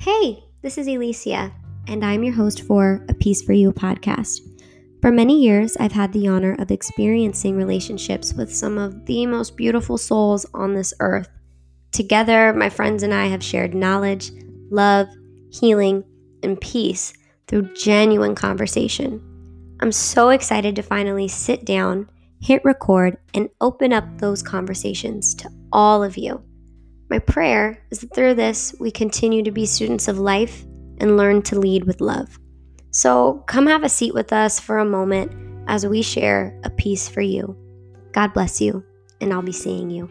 Hey, this is Alicia, and I'm your host for A Peace for You podcast. For many years, I've had the honor of experiencing relationships with some of the most beautiful souls on this earth. Together, my friends and I have shared knowledge, love, healing, and peace through genuine conversation. I'm so excited to finally sit down, hit record, and open up those conversations to all of you. My prayer is that through this, we continue to be students of life and learn to lead with love. So come have a seat with us for a moment as we share a piece for you. God bless you, and I'll be seeing you.